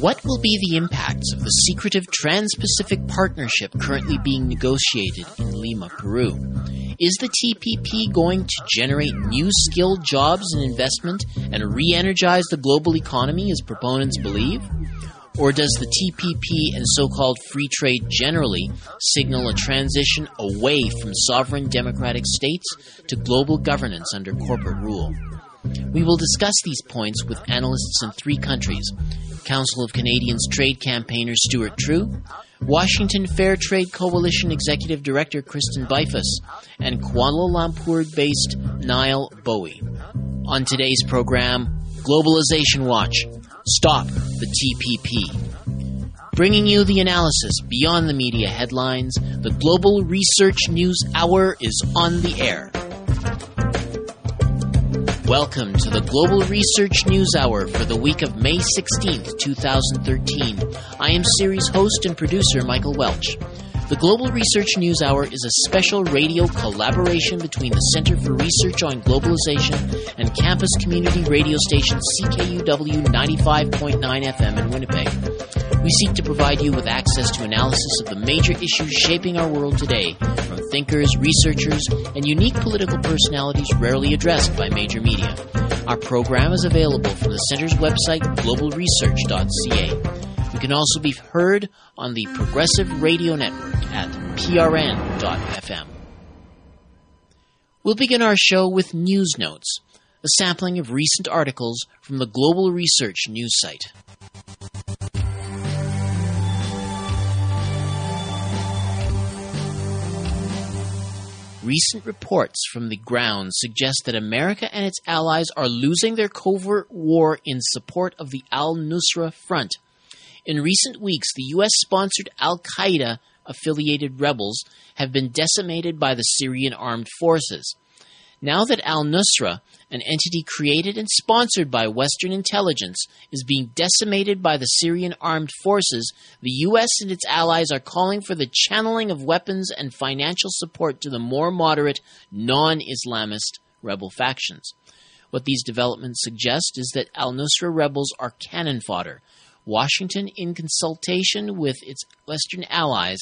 What will be the impacts of the secretive Trans Pacific Partnership currently being negotiated in Lima, Peru? Is the TPP going to generate new skilled jobs and investment and re energize the global economy as proponents believe? Or does the TPP and so called free trade generally signal a transition away from sovereign democratic states to global governance under corporate rule? We will discuss these points with analysts in three countries Council of Canadians trade campaigner Stuart Trew, Washington Fair Trade Coalition Executive Director Kristen Beifus, and Kuala Lumpur based Nile Bowie. On today's program, Globalization Watch Stop the TPP. Bringing you the analysis beyond the media headlines, the Global Research News Hour is on the air. Welcome to the Global Research News Hour for the week of May 16th, 2013. I am series host and producer Michael Welch. The Global Research News Hour is a special radio collaboration between the Center for Research on Globalization and campus community radio station CKUW 95.9 FM in Winnipeg. We seek to provide you with access to analysis of the major issues shaping our world today, from thinkers, researchers, and unique political personalities rarely addressed by major media. Our program is available from the Center's website, globalresearch.ca. You can also be heard on the Progressive Radio Network at prn.fm. We'll begin our show with news notes, a sampling of recent articles from the Global Research news site. Recent reports from the ground suggest that America and its allies are losing their covert war in support of the al Nusra Front. In recent weeks, the U.S. sponsored al Qaeda affiliated rebels have been decimated by the Syrian armed forces. Now that al Nusra, an entity created and sponsored by Western intelligence, is being decimated by the Syrian armed forces, the U.S. and its allies are calling for the channeling of weapons and financial support to the more moderate, non Islamist rebel factions. What these developments suggest is that al Nusra rebels are cannon fodder Washington, in consultation with its Western allies,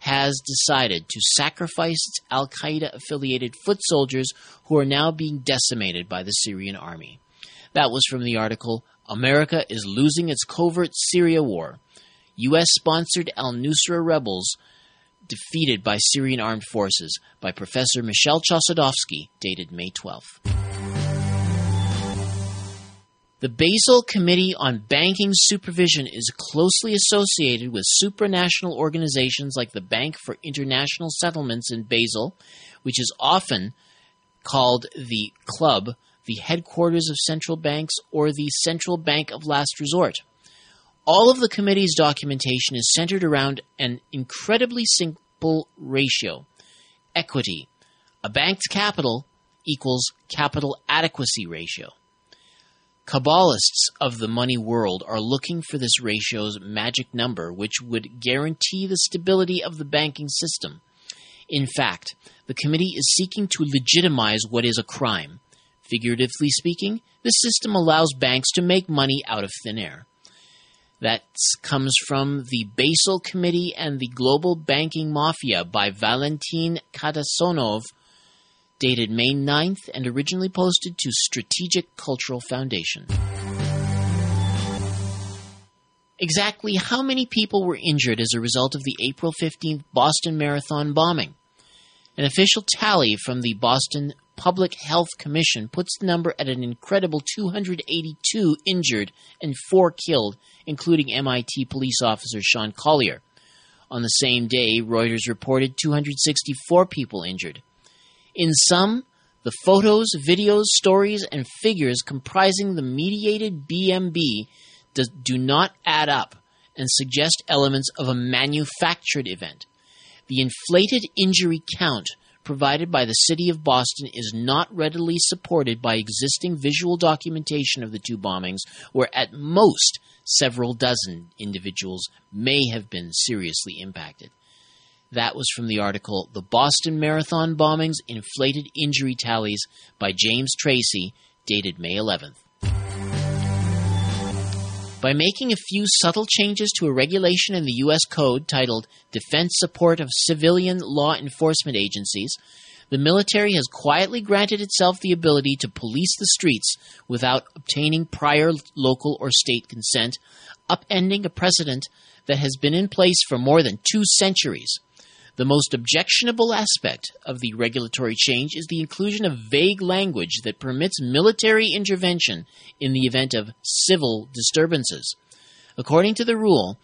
has decided to sacrifice its Al Qaeda affiliated foot soldiers who are now being decimated by the Syrian army. That was from the article America is Losing Its Covert Syria War. U.S. sponsored al Nusra rebels defeated by Syrian armed forces by Professor Michel Chossudovsky, dated May 12th. The Basel Committee on Banking Supervision is closely associated with supranational organizations like the Bank for International Settlements in Basel, which is often called the Club, the headquarters of central banks, or the Central Bank of Last Resort. All of the committee's documentation is centered around an incredibly simple ratio equity. A bank's capital equals capital adequacy ratio. Kabbalists of the money world are looking for this ratio's magic number, which would guarantee the stability of the banking system. In fact, the committee is seeking to legitimize what is a crime. Figuratively speaking, the system allows banks to make money out of thin air. That comes from the Basel Committee and the Global Banking Mafia by Valentin Katasonov dated May 9th and originally posted to Strategic Cultural Foundation. Exactly how many people were injured as a result of the April 15th Boston Marathon bombing? An official tally from the Boston Public Health Commission puts the number at an incredible 282 injured and 4 killed, including MIT police officer Sean Collier. On the same day, Reuters reported 264 people injured. In sum, the photos, videos, stories, and figures comprising the mediated BMB do, do not add up and suggest elements of a manufactured event. The inflated injury count provided by the City of Boston is not readily supported by existing visual documentation of the two bombings, where at most several dozen individuals may have been seriously impacted. That was from the article The Boston Marathon Bombings Inflated Injury Tallies by James Tracy, dated May 11th. By making a few subtle changes to a regulation in the U.S. Code titled Defense Support of Civilian Law Enforcement Agencies, the military has quietly granted itself the ability to police the streets without obtaining prior local or state consent, upending a precedent that has been in place for more than two centuries. The most objectionable aspect of the regulatory change is the inclusion of vague language that permits military intervention in the event of civil disturbances. According to the rule,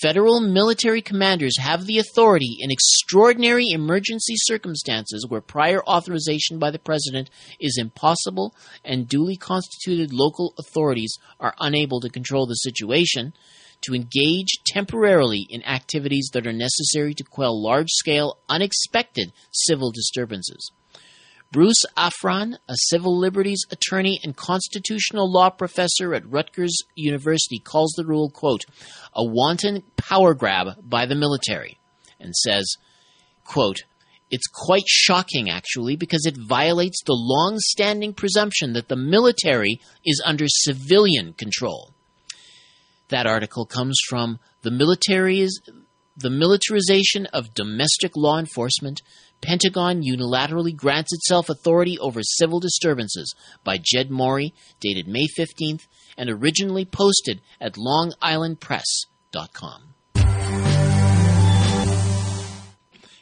federal military commanders have the authority in extraordinary emergency circumstances where prior authorization by the president is impossible and duly constituted local authorities are unable to control the situation to engage temporarily in activities that are necessary to quell large scale, unexpected civil disturbances. Bruce Afran, a civil liberties attorney and constitutional law professor at Rutgers University, calls the rule, quote, a wanton power grab by the military, and says, quote, it's quite shocking, actually, because it violates the long standing presumption that the military is under civilian control. That article comes from the military's the militarization of domestic law enforcement. Pentagon unilaterally grants itself authority over civil disturbances by Jed Morey, dated May 15th, and originally posted at longislandpress.com.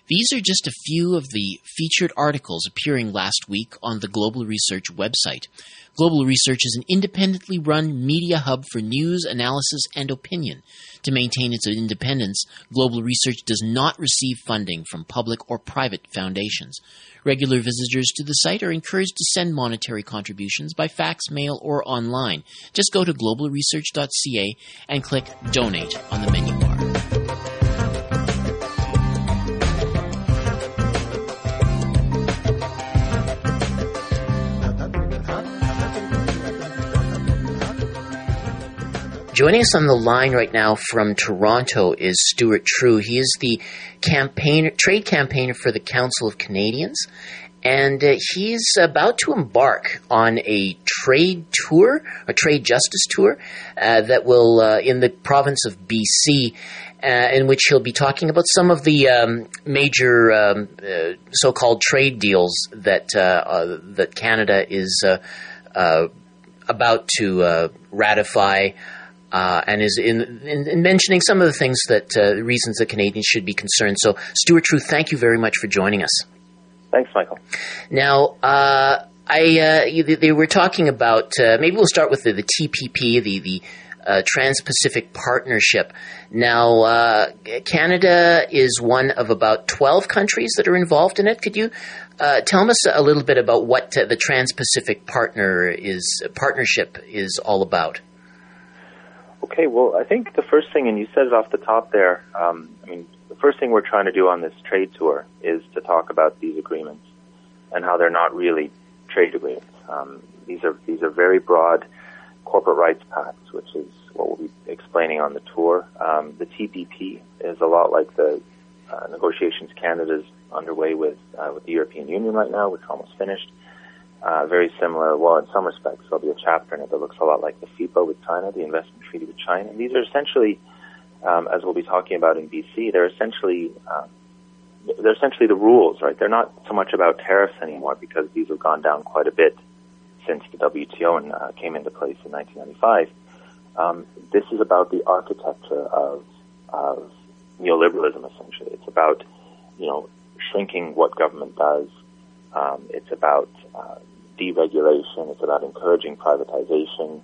These are just a few of the featured articles appearing last week on the Global Research website. Global Research is an independently run media hub for news, analysis, and opinion. To maintain its independence, Global Research does not receive funding from public or private foundations. Regular visitors to the site are encouraged to send monetary contributions by fax, mail, or online. Just go to globalresearch.ca and click Donate on the menu Joining us on the line right now from Toronto is Stuart Trew. He is the campaign, trade campaigner for the Council of Canadians, and uh, he's about to embark on a trade tour, a trade justice tour, uh, that will uh, in the province of BC, uh, in which he'll be talking about some of the um, major um, uh, so-called trade deals that uh, that Canada is about to ratify uh, and is in, in, in, mentioning some of the things that uh, reasons that Canadians should be concerned. So, Stuart Trew, thank you very much for joining us. Thanks, Michael. Now, uh, I uh, they were talking about uh, maybe we'll start with the, the TPP, the the uh, Trans-Pacific Partnership. Now, Canada is one of about twelve countries that are involved in it. Could you tell us a little bit about what the Trans-Pacific Partner is partnership is all about? Okay, well, I think the first thing, and you said it off the top there, um, I mean, the first thing we're trying to do on this trade tour is to talk about these agreements and how they're not really trade agreements. Um, these are these are very broad corporate rights pacts, which is what we'll be explaining on the tour. Um, the TPP is a lot like the uh, negotiations Canada's underway with uh, with the European Union right now, which are almost finished uh, very similar. Well, in some respects, there'll be a chapter in it that looks a lot like the FIPA with China, the investment treaty with China. And these are essentially, um, as we'll be talking about in BC, they're essentially um, they're essentially the rules, right? They're not so much about tariffs anymore because these have gone down quite a bit since the WTO and, uh, came into place in 1995. Um, this is about the architecture of, of neoliberalism, essentially. It's about, you know, shrinking what government does. Um, it's about uh, deregulation. It's about encouraging privatization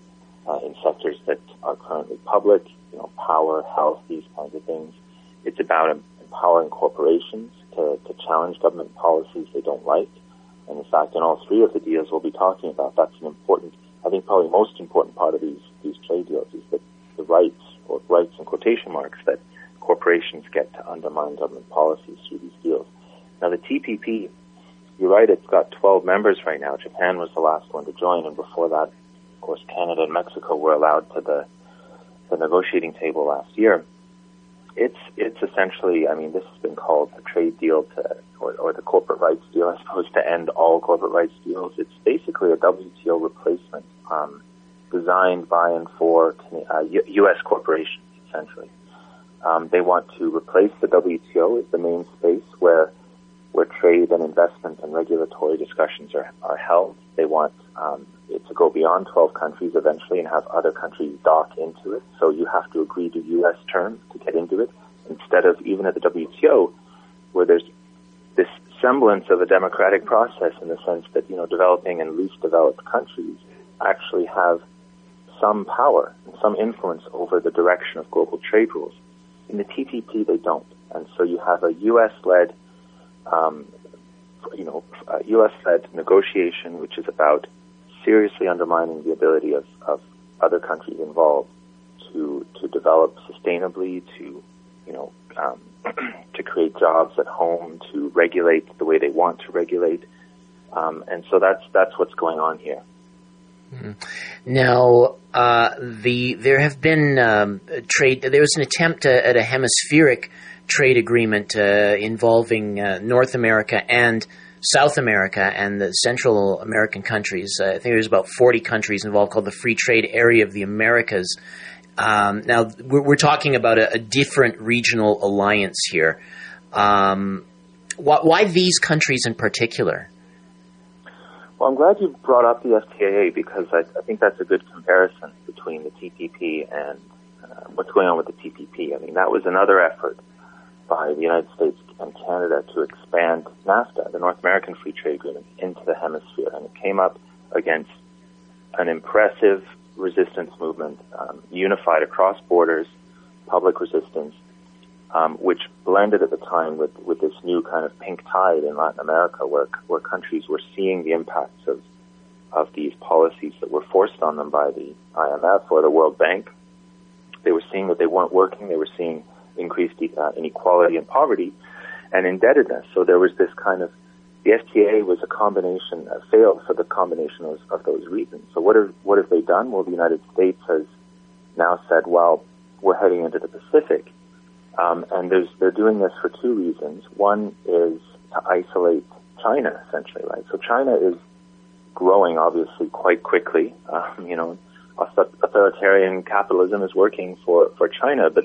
uh, in sectors that are currently public, you know, power, health, these kinds of things. It's about empowering corporations to, to challenge government policies they don't like. And in fact, in all three of the deals we'll be talking about, that's an important, I think probably most important part of these, these trade deals is that the rights, or rights in quotation marks, that corporations get to undermine government policies through these deals. Now the TPP you're right, it's got 12 members right now. Japan was the last one to join, and before that, of course, Canada and Mexico were allowed to the, the negotiating table last year. It's it's essentially, I mean, this has been called a trade deal to, or, or the corporate rights deal, I suppose, to end all corporate rights deals. It's basically a WTO replacement. Um, designed by and for uh, U.S. corporations, essentially. Um, they want to replace the WTO as the main space where where trade and investment and regulatory discussions are, are held. They want um, it to go beyond 12 countries eventually and have other countries dock into it. So you have to agree to U.S. terms to get into it instead of even at the WTO where there's this semblance of a democratic process in the sense that, you know, developing and least developed countries actually have some power and some influence over the direction of global trade rules. In the TPP, they don't. And so you have a U.S.-led, um, you know, U.S.-led negotiation, which is about seriously undermining the ability of, of other countries involved to to develop sustainably, to you know, um, to create jobs at home, to regulate the way they want to regulate, um, and so that's that's what's going on here. Mm-hmm. Now, uh, the there have been um, trade. There was an attempt at a hemispheric trade agreement uh, involving uh, North America and South America and the Central American countries. Uh, I think there's about 40 countries involved called the Free Trade Area of the Americas. Um, now, we're, we're, talking about a, a, different regional alliance here. Um, why, why, these countries in particular? Well, I'm glad you brought up the FTAA because I, I think that's a good comparison between the TPP and uh, what's going on with the TPP. I mean, that was another effort by the United States and Canada to expand NAFTA, the North American Free Trade Agreement, into the hemisphere. And it came up against an impressive resistance movement, um, unified across borders, public resistance, um, which blended at the time with, with this new kind of pink tide in Latin America, where where countries were seeing the impacts of of these policies that were forced on them by the IMF or the World Bank. They were seeing that they weren't working. They were seeing increased uh, inequality and poverty and indebtedness. So there was this kind of the FTA was a combination, uh, failed for the combination of, of those reasons. So what have what have they done? Well, the United States has now said, well, we're heading into the Pacific, um, and they're doing this for two reasons. One is to isolate China, essentially, right? So China is growing, obviously, quite quickly. Um, you know, authoritarian capitalism is working for for China, but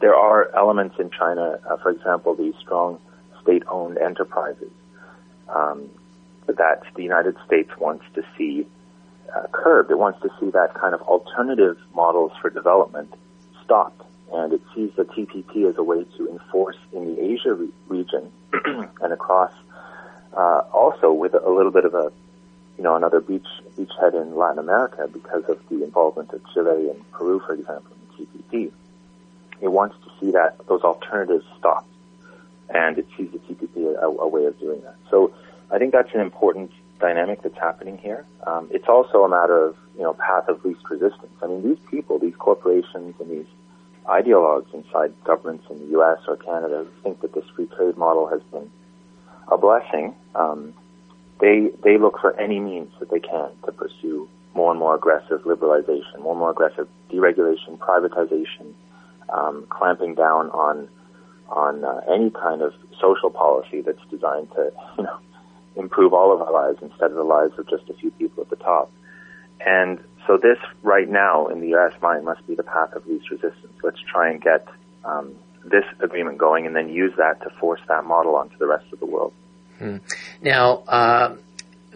there are elements in China, uh, for example, these strong state-owned enterprises um, that the United States wants to see uh, curbed. It wants to see that kind of alternative models for development stopped, and it sees the TPP as a way to enforce in the Asia re- region and across, uh, also with a, little bit of a you know, another beach beachhead in Latin America because of the involvement of Chile and Peru, for example, in the TPP. It wants to see that those alternatives stop, and it sees the TPP a, a way of doing that. So I think that's an important dynamic that's happening here. Um, it's also a matter of you know path of least resistance. I mean, these people, these corporations, and these ideologues inside governments in the U.S. or Canada think that this free trade model has been a blessing. Um, they they look for any means that they can to pursue more and more aggressive liberalization, more and more aggressive deregulation, privatization, um, clamping down on on uh, any kind of social policy that's designed to, you know, improve all of our lives instead of the lives of just a few people at the top. And so this right now in the U.S. mind must be the path of least resistance. Let's try and get um, this agreement going and then use that to force that model onto the rest of the world. Hmm. Now, uh,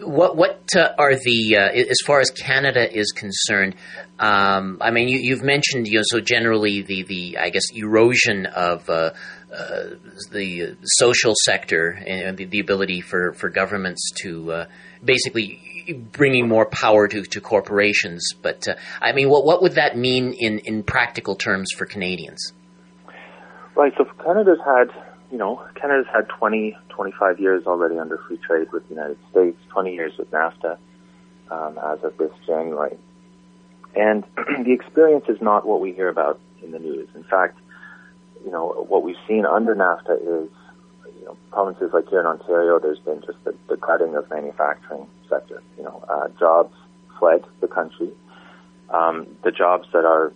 what what uh, are the uh, as far as Canada is concerned? Um, I mean, you, have mentioned you know so generally the the I guess erosion of uh, uh the social sector and the, the, ability for, for governments to uh, basically bringing more power to, to corporations. But I mean, what what would that mean in in practical terms for Canadians? Right. So Canada's had you know, Canada's had 20, 25 years already under free trade with the United States, 20 years with NAFTA um, as of this January. And the experience is not what we hear about in the news. In fact, you know, what we've seen under NAFTA is, you know, provinces like here in Ontario, there's been just the, the cutting of manufacturing sector. You know, uh, jobs fled the country. Um, the jobs that are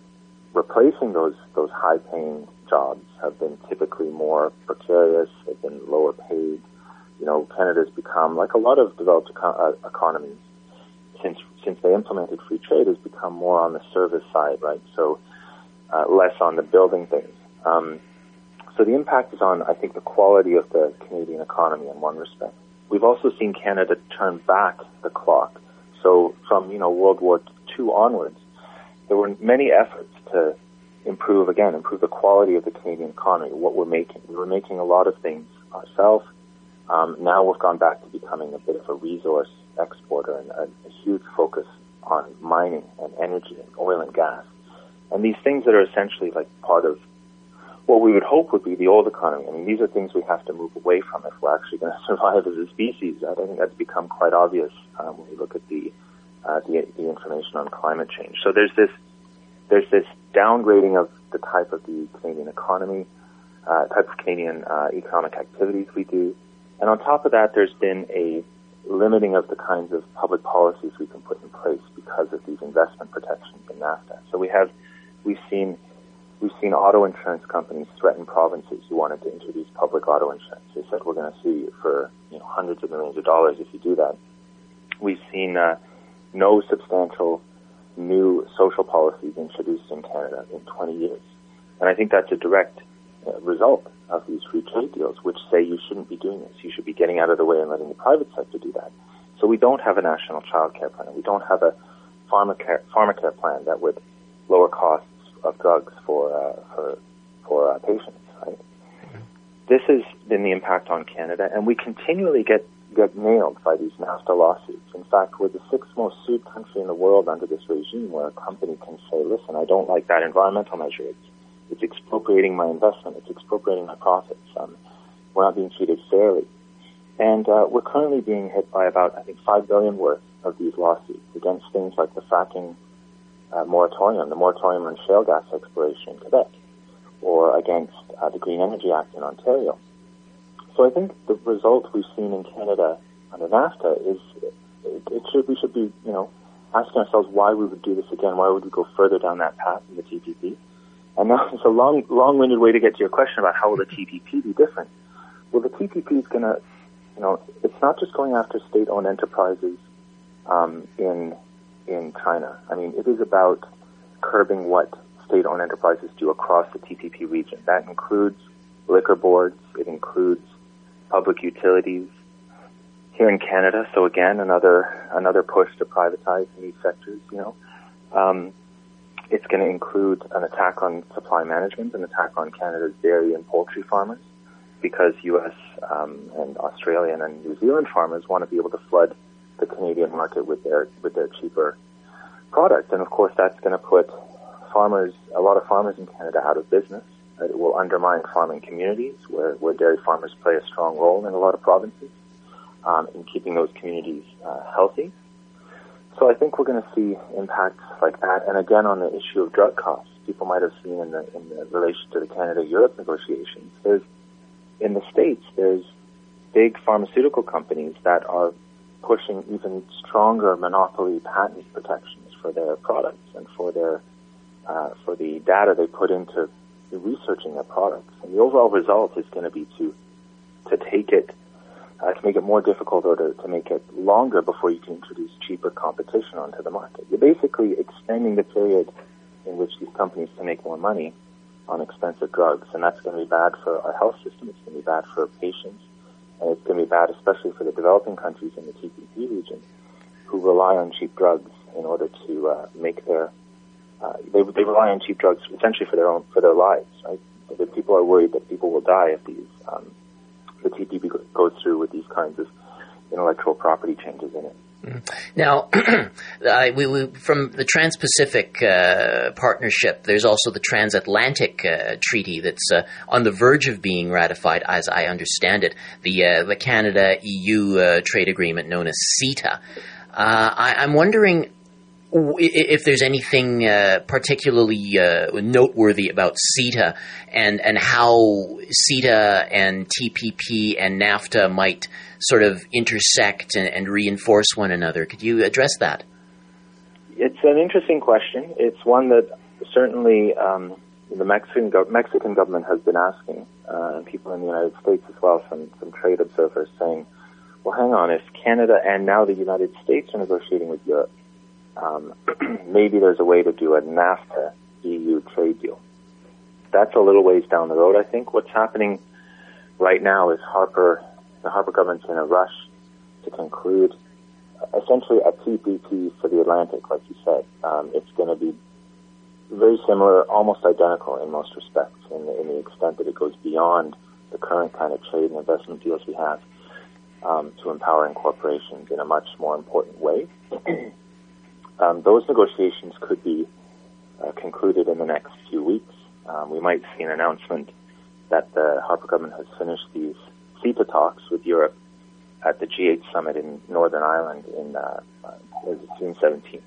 replacing those those high paying jobs have been typically more precarious, have been lower paid. You know, Canada's become like a lot of developed eco- uh, economies since since they implemented free trade, has become more on the service side, right? So uh, less on the building things. Um, so the impact is on, I think, the quality of the Canadian economy in one respect. We've also seen Canada turn back the clock. So from you know World War II onwards, there were many efforts to improve again, improve the quality of the Canadian economy. What we're making, we were making a lot of things ourselves. Um, now we've gone back to becoming a bit of a resource exporter and a, a huge focus on mining and energy and oil and gas. And these things that are essentially like part of what we would hope would be the old economy. I mean, these are things we have to move away from if we're actually going to survive as a species. I think that's become quite obvious um, when you look at the, uh, the the information on climate change. So there's this there's this downgrading of the type of the Canadian economy, uh, type of Canadian uh, economic activities we do, and on top of that, there's been a limiting of the kinds of public policies we can put in place because of these investment protections in NAFTA. So we have we've seen we've seen auto insurance companies threaten provinces who wanted to introduce public auto insurance. They said we're going to sue you for you know hundreds of millions of dollars if you do that. We've seen uh, no substantial new social policies introduced in Canada in 20 years, and I think that's a direct uh, result of these free trade deals, which say you shouldn't be doing this. You should be getting out of the way and letting the private sector do that. So we don't have a national child care plan. We don't have a pharmacare, pharmacare plan that would lower costs of drugs for uh, for for uh, patients. Right. This has been the impact on Canada, and we continually get get nailed by these NAFTA lawsuits. In fact, we're the sixth most sued country in the world under this regime, where a company can say, "Listen, I don't like that environmental measure. It's it's expropriating my investment. It's expropriating my profits. Um, we're not being treated fairly." And uh, we're currently being hit by about, I think, five billion worth of these lawsuits against things like the fracking uh, moratorium, the moratorium on shale gas exploration in Quebec, or against uh, the Green Energy Act in Ontario. So I think the result we've seen in Canada under NAFTA is it, it should we should be you know asking ourselves why we would do this again, why would we go further down that path in the TPP? And now it's a long, long-winded way to get to your question about how will the TPP be different. Well, the TPP is going to, you know, it's not just going after state-owned enterprises um, in in China. I mean, it is about curbing what state-owned enterprises do across the TPP region. That includes liquor boards. It includes public utilities here in Canada. So again, another another push to privatize these sectors. You know, um, it's going to include an attack on supply management, an attack on Canada's dairy and poultry farmers, because U.S. Um, and Australian and New Zealand farmers want to be able to flood the Canadian market with their with their cheaper product. And of course, that's going to put farmers, a lot of farmers in Canada, out of business. It will undermine farming communities where, where dairy farmers play a strong role in a lot of provinces um, in keeping those communities uh, healthy. So I think we're going to see impacts like that. And again, on the issue of drug costs, people might have seen in the in the relation to the Canada-Europe negotiations. There's in the states, there's big pharmaceutical companies that are pushing even stronger monopoly patent protections for their products and for their uh, for the data they put into researching their products. And the overall result is going to be to to take it uh, to make it more difficult or to, to make it longer before you can introduce cheaper competition onto the market. You're basically extending the period in which these companies can make more money on expensive drugs, and that's going to be bad for our health system. It's going to be bad for patients and it's going to be bad, especially for the developing countries in the TPP region, who rely on cheap drugs in order to uh, make their uh, they, they rely on cheap drugs essentially for their own for their lives. Right? The people are worried that people will die if these um, the TPP goes through with these kinds of intellectual property changes in it. Now, uh, we, we, from the Trans-Pacific uh, Partnership, there's also the Transatlantic uh, Treaty that's uh, on the verge of being ratified, as I understand it. The uh, the Canada EU uh, trade agreement known as CETA. I, am wondering if there's anything uh, particularly uh, noteworthy about CETA and and how CETA and TPP and NAFTA might sort of intersect and, and reinforce one another, could you address that? It's an interesting question. It's one that certainly um, the Mexican Mexican government has been asking, uh, and people in the United States as well, some some trade observers saying, "Well, hang on, if Canada and now the United States are negotiating with Europe." Um, maybe there's a way to do a NAFTA EU trade deal. That's a little ways down the road, I think. What's happening right now is Harper, the Harper government's in a rush to conclude essentially a TPP for the Atlantic, like you said. Um, it's going to be very similar, almost identical in most respects, in the, in the extent that it goes beyond the current kind of trade and investment deals we have um, to empowering corporations in a much more important way. um, those negotiations could be uh, concluded in the next few weeks. Um, we might see an announcement that the Harper government has finished these CETA talks with Europe at the G8 summit in Northern Ireland in uh, uh, June 17th.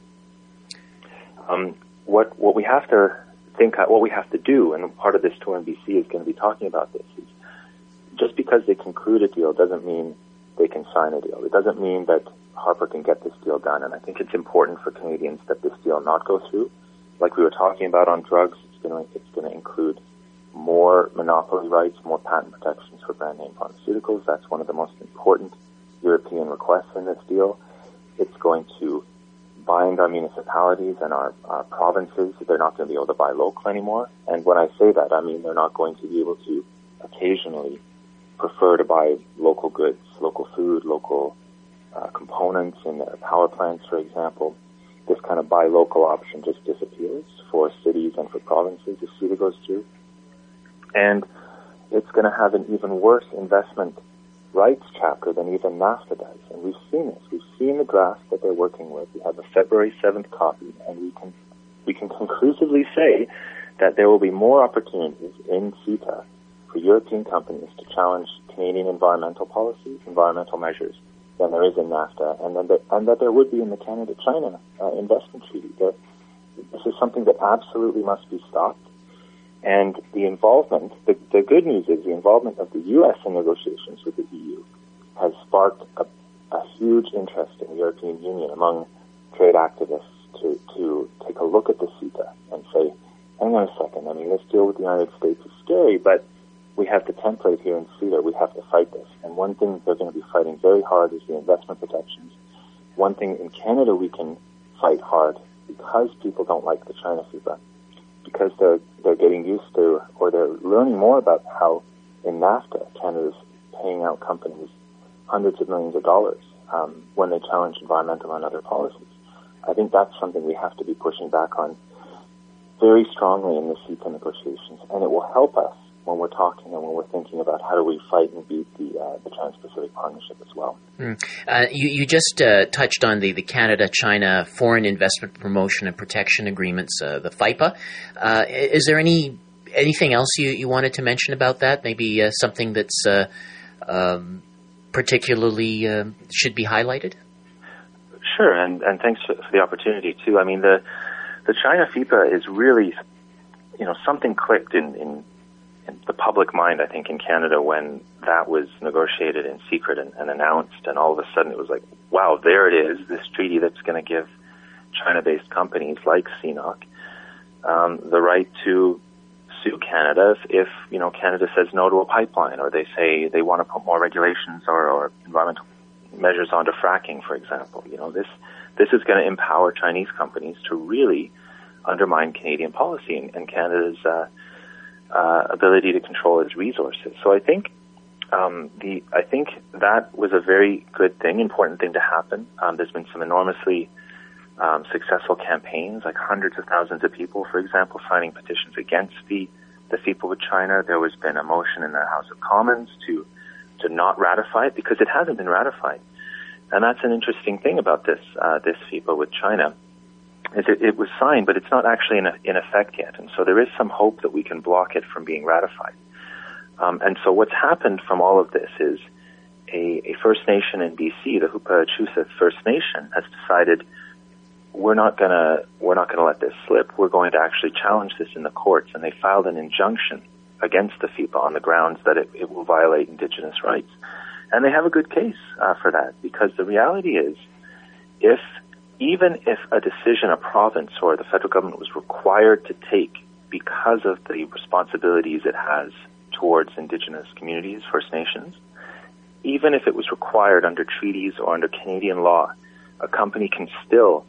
Um, what what we have to think, what we have to do, and part of this tour in BC is going to be talking about this. Is just because they conclude a deal doesn't mean they can sign a deal. It doesn't mean that Harper can get this deal done. And I think it's important for Canadians that this deal not go through. Like we were talking about on drugs, it's going to it's going to include more monopoly rights, more patent protections for brand name pharmaceuticals. That's one of the most important European requests in this deal. It's going to bind our municipalities and our, our provinces. They're not going to be able to buy local anymore. And when I say that, I mean they're not going to be able to occasionally prefer to buy local goods, local food, local uh, components in their power plants, for example. This kind of buy local option just disappears for cities and for provinces if CETA goes through. And it's going to have an even worse investment rights chapter than even NAFTA does. And we've seen this. We've seen the draft that they're working with. We have a February 7th copy, and we can, we can conclusively say that there will be more opportunities in CETA for European companies to challenge Canadian environmental policies, environmental measures, than there is in NAFTA, and, then there, and that there would be in the Canada-China uh, investment treaty. There, this is something that absolutely must be stopped. And the involvement, the, the good news is the involvement of the U.S. in negotiations with the EU has sparked a, a huge interest in the European Union among trade activists to, to take a look at the CETA and say, hang on a second, I mean, this deal with the United States is scary, but we have the template here in CETA, we have to fight this. And one thing they're going to be fighting very hard is the investment protections. One thing in Canada we can fight hard because people don't like the China FIPA because they're they're getting used to or they're learning more about how in NAFTA Canada's paying out companies hundreds of millions of dollars um, when they challenge environmental and other policies. I think that's something we have to be pushing back on very strongly in the CETA negotiations, and it will help us when we're talking and when we're thinking about how do we fight and beat the uh, the Trans-Pacific Partnership as well. Mm. Uh, you, you just uh, touched on the, the Canada-China Foreign Investment Promotion and Protection Agreements, uh, the FIPA. Uh, is there any anything else you, you wanted to mention about that? Maybe uh, something that's um, particularly should be highlighted. Sure, and, and thanks for, for the opportunity too. I mean the the China FIPA is really you know something clicked in, in the public mind, I think, in Canada when that was negotiated in secret and, and announced, and all of a sudden it was like, wow, there it is, this treaty that's going to give China-based companies like CNOOC um, the right to sue Canada if, if, you know Canada says no to a pipeline, or they say they want to put more regulations or, or environmental measures onto fracking, for example. You know this this is going to empower Chinese companies to really undermine Canadian policy and, and Canada's uh, uh, ability to control its resources. So I think um, the I think that was a very good thing, important thing to happen. Um, there's been some enormously um, successful campaigns, like hundreds of thousands of people, for example, signing petitions against the the FIPA with China. There has been a motion in the House of Commons to to not ratify it because it hasn't been ratified, and that's an interesting thing about this uh, this FIPA with China it, it was signed, but it's not actually in, in effect yet. And so there is some hope that we can block it from being ratified. Um, and so what's happened from all of this is a, a First Nation in BC, the Hupacasath First Nation, has decided we're not gonna we're not gonna let this slip. We're going to actually challenge this in the courts, and they filed an injunction against the FIPA on the grounds that it, it will violate Indigenous rights. And they have a good case uh, for that because the reality is, if even if a decision a province or the federal government was required to take because of the responsibilities it has towards indigenous communities, First Nations, even if it was required under treaties or under Canadian law, a company can still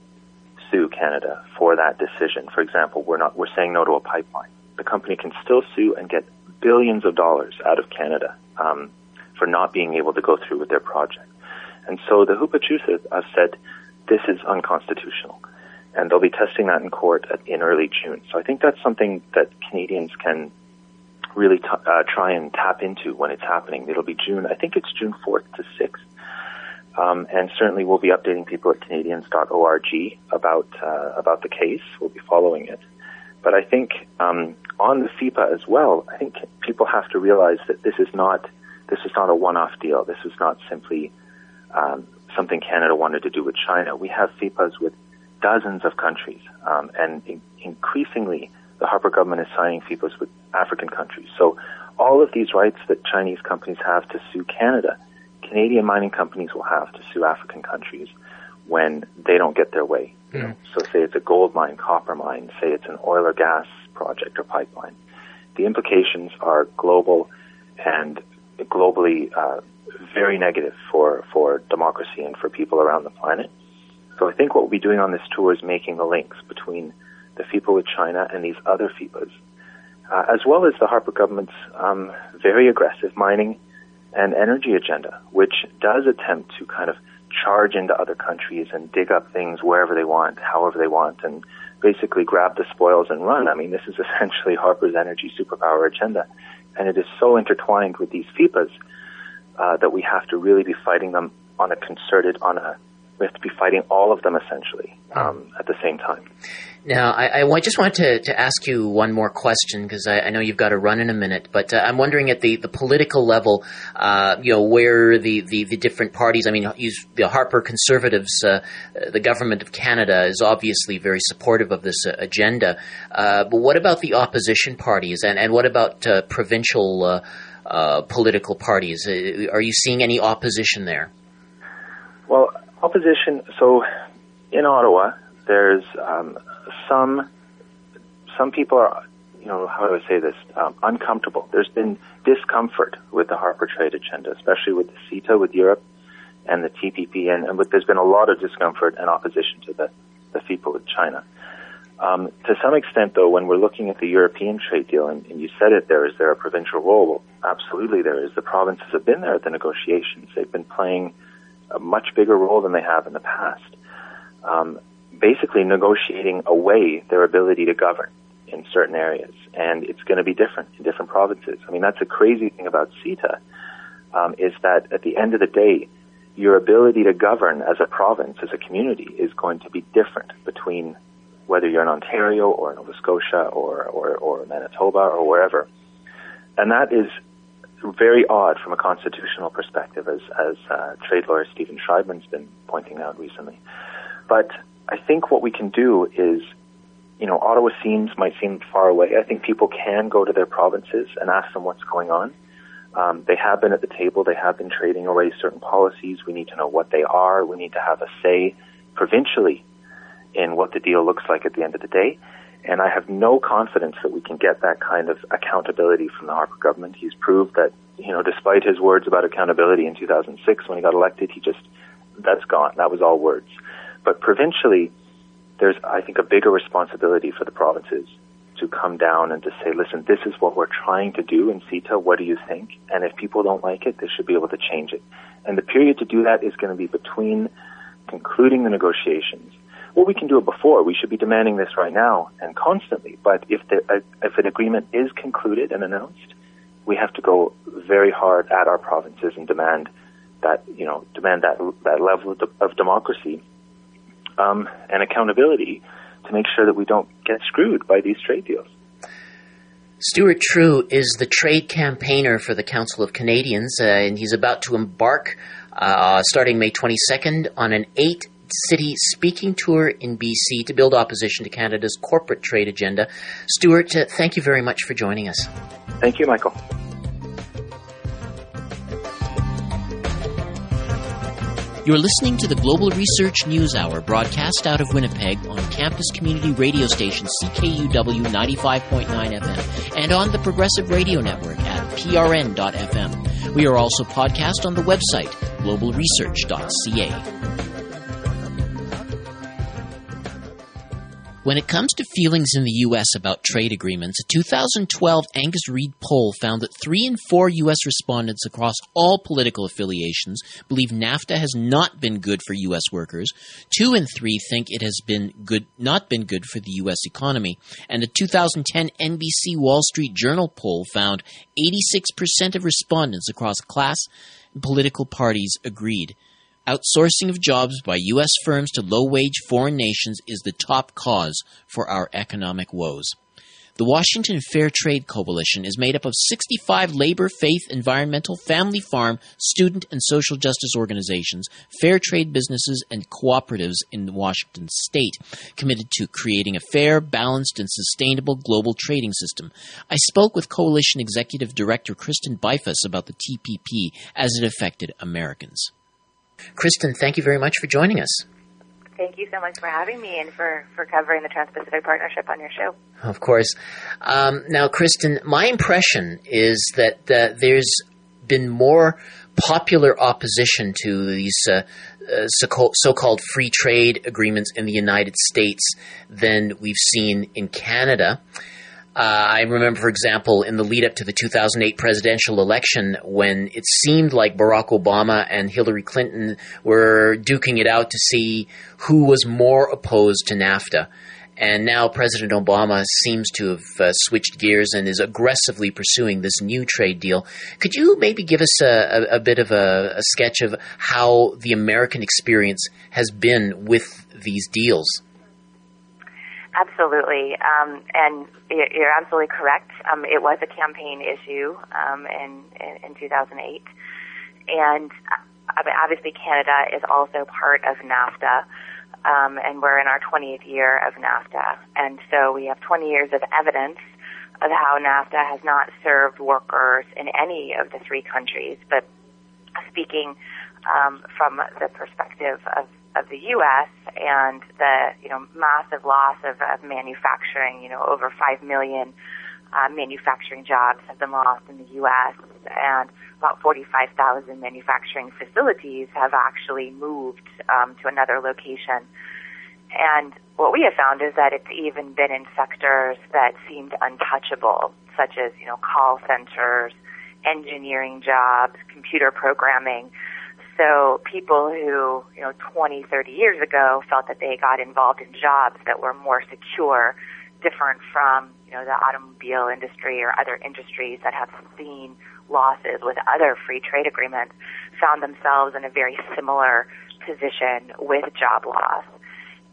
sue Canada for that decision. For example, we're not we're saying no to a pipeline. The company can still sue and get billions of dollars out of Canada um, for not being able to go through with their project. And so the Hupacasath have said this is unconstitutional, and they'll be testing that in court at, in early June. So I think that's something that Canadians can really t- uh, try and tap into when it's happening. It'll be June. I think it's June 4th to 6th. Um, and certainly we'll be updating people at Canadians.org about uh, about the case. We'll be following it. But I think um, on the FIPA as well, I think people have to realize that this is not this is not a one-off deal. This is not simply um, something Canada wanted to do with China. We have FIPAs with dozens of countries, um, and in- increasingly, the Harper government is signing FIPAs with African countries. So all of these rights that Chinese companies have to sue Canada, Canadian mining companies will have to sue African countries when they don't get their way. So say it's a gold mine, copper mine, say it's an oil or gas project or pipeline. The implications are global and globally uh, very negative for, for democracy and for people around the planet. So I think what we'll be doing on this tour is making the links between the FIPA with China and these other FIPAs, uh, as well as the Harper government's um, very aggressive mining and energy agenda, which does attempt to kind of charge into other countries and dig up things wherever they want, however they want, and basically grab the spoils and run. I mean, this is essentially Harper's energy superpower agenda, and it is so intertwined with these FIPAs uh, that we have to really be fighting them on a concerted, on a we have to be fighting all of them essentially um, at the same time. Now, I, I just wanted to, to ask you one more question because I, I, know you've got to run in a minute, but uh, I'm wondering at the, the political level, uh, you know, where the, the, the, different parties, I mean, the Harper Conservatives, uh, the government of Canada is obviously very supportive of this uh, agenda, uh, but what about the opposition parties and, and what about uh, political parties? are you seeing any opposition there? Well, opposition, so in Ottawa, there's um, some some people are, you know, how do I say this, um, uncomfortable. There's been discomfort with the Harper trade agenda, especially with the CETA with Europe and the TPP, and, and with, there's been a lot of discomfort and opposition to the, the FIPA with China. Um, to some extent, though, when we're looking at the European trade deal, and, and you said it there, is there a provincial role? Well, absolutely there is. The provinces have been there at the negotiations. They've been playing a much bigger role than they have in the past. Um, basically negotiating away their ability to govern in certain areas, and it's going to be different in different provinces. I mean, that's a crazy thing about CETA, um, is that at the end of the day, your ability to govern as a province, as a community, is going to be different between whether you're in Ontario or Nova Scotia or, or, or Manitoba or wherever. And that is very odd from a constitutional perspective, as, as uh, trade lawyer Steven Shrybman's been pointing out recently. But I think what we can do is, you know, Ottawa seems might seem far away. I think people can go to their provinces and ask them what's going on. Um, they have been at the table. They have been trading away certain policies. We need to know what they are. We need to have a say provincially in what the deal looks like at the end of the day. And I have no confidence that we can get that kind of accountability from the Harper government. He's proved that, you know, despite his words about accountability in 2006 when he got elected, he just, that's gone. That was all words. But provincially, there's, I think, a bigger responsibility for the provinces to come down and to say, listen, this is what we're trying to do in CETA. What do you think? And if people don't like it, they should be able to change it. And the period to do that is going to be between concluding the negotiations. Well, we can do it before. We should be demanding this right now and constantly. But if the, uh, if an agreement is concluded and announced, we have to go very hard at our provinces and demand that you know demand that that level of, of democracy um, and accountability to make sure that we don't get screwed by these trade deals. Stuart Trew is the trade campaigner for the Council of Canadians, uh, and he's about to embark, uh, starting May 22nd, on an eight city speaking tour in BC to build opposition to Canada's corporate trade agenda. Stuart, uh, thank you very much for joining us. Thank you, Michael. You're listening to the Global Research News Hour broadcast out of Winnipeg on campus community radio station CKUW 95.9 FM and on the Progressive Radio Network at prn.fm. We are also podcast on the website globalresearch.ca. When it comes to feelings in the U.S. about trade agreements, a 2012 Angus Reid poll found that three in four U.S. respondents across all political affiliations believe NAFTA has not been good for U.S. workers. Two in three think it has been good, not been good for the U.S. economy. And a 2010 NBC Wall Street Journal poll found 86% of respondents across class and political parties agreed. Outsourcing of jobs by U.S. firms to low wage foreign nations is the top cause for our economic woes. The Washington Fair Trade Coalition is made up of 65 labor, faith, environmental, family farm, student, and social justice organizations, fair trade businesses, and cooperatives in Washington state committed to creating a fair, balanced, and sustainable global trading system. I spoke with Coalition Executive Director Kristen Beifus about the TPP as it affected Americans. Kristen, thank you very much for joining us. Thank you so much for having me and for, for covering the Trans Pacific Partnership on your show. Of course. Um, now, Kristen, my impression is that uh, there's been more popular opposition to these uh, uh, so called free trade agreements in the United States than we've seen in Canada. Uh, I remember, for example, in the lead up to the 2008 presidential election, when it seemed like Barack Obama and Hillary Clinton were duking it out to see who was more opposed to NAFTA. And now President Obama seems to have uh, switched gears and is aggressively pursuing this new trade deal. Could you maybe give us a, a, a bit of a, a sketch of how the American experience has been with these deals? Absolutely, um, and you're absolutely correct. Um, it was a campaign issue um, in, in, in 2008, and uh, obviously Canada is also part of NAFTA, um, and we're in our 20th year of NAFTA, and so we have 20 years of evidence of how NAFTA has not served workers in any of the three countries. But speaking um, from the perspective of of the U.S. and the you know massive loss of, of manufacturing. You know, over five million uh, manufacturing jobs have been lost in the U.S. and about 45,000 manufacturing facilities have actually moved um, to another location. And what we have found is that it's even been in sectors that seemed untouchable, such as you know call centers, engineering jobs, computer programming. So people who, you know, 20, 30 years ago felt that they got involved in jobs that were more secure, different from, you know, the automobile industry or other industries that have seen losses with other free trade agreements, found themselves in a very similar position with job loss.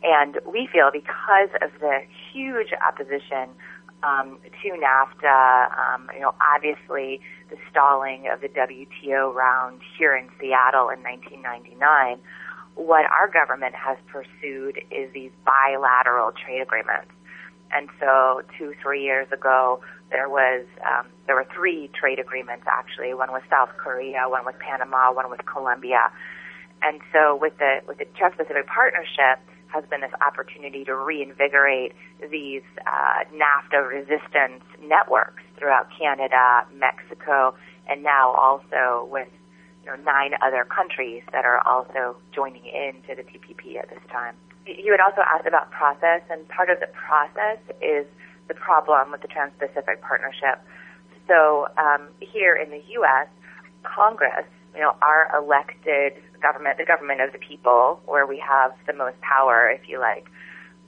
And we feel because of the huge opposition um, to NAFTA, um, you know, obviously the stalling of the WTO round here in Seattle in 1999, what our government has pursued is these bilateral trade agreements. And so, two, three years ago, there was um, there were three trade agreements actually. One with South Korea, one with Panama, one with Colombia. And so, with the with the Trans-Pacific Partnership, has been this opportunity to reinvigorate these uh, NAFTA resistance networks throughout Canada, Mexico, and now also with you know, nine other countries that are also joining into the TPP at this time. You had also asked about process, and part of the process is the problem with the Trans-Pacific Partnership. So um, here in the U.S., Congress, you know, our elected government, the government of the people, where we have the most power, if you like,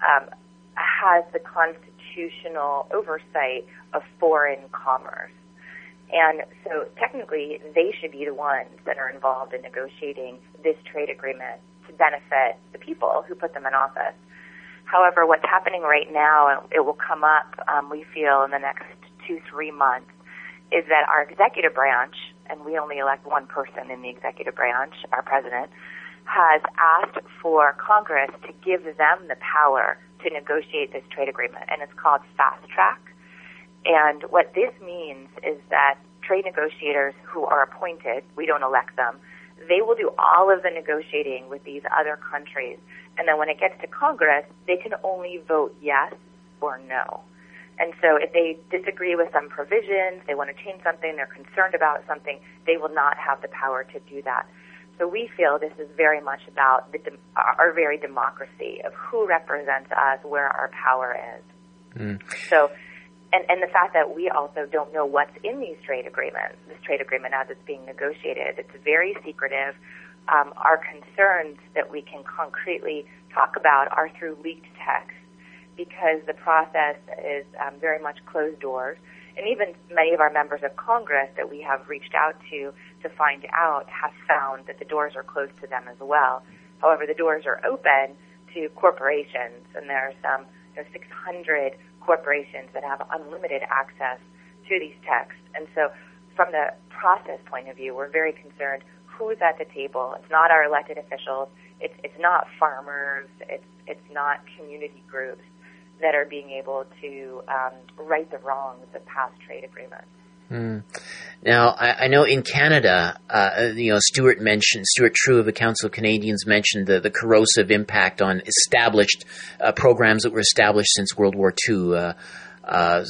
um, has the constitutional oversight of foreign commerce. And so technically, they should be the ones that are involved in negotiating this trade agreement to benefit the people who put them in office. However, what's happening right now, and it will come up, um, we feel, in the next two, three months, is that our executive branch, and we only elect one person in the executive branch, our president, has asked for Congress to give them the power to negotiate this trade agreement, and it's called fast track. And what this means is that trade negotiators who are appointed, we don't elect them, they will do all of the negotiating with these other countries. And then when it gets to Congress, they can only vote yes or no. And so if they disagree with some provisions, they want to change something, they're concerned about something, they will not have the power to do that. So we feel this is very much about the, our very democracy of who represents us, where our power is. Mm. So, and, and the fact that we also don't know what's in these trade agreements, this trade agreement as it's being negotiated, it's very secretive. Um, our concerns that we can concretely talk about are through leaked text because the process is um, very much closed doors. And even many of our members of Congress that we have reached out to to find out have found that the doors are closed to them as well. However, the doors are open to corporations, and there are some you know, 600 corporations that have unlimited access to these texts. And so, from the process point of view, we're very concerned who's at the table. It's not our elected officials. It's it's not farmers. It's it's not community groups that are being able to um, right the wrongs of past trade agreements. Mm. Now, I, I, know in Canada, uh, you know, Stuart mentioned, Stuart Trew of the Council of Canadians mentioned the, the corrosive impact on established uh, programs that were established since World War II. Uh, uh,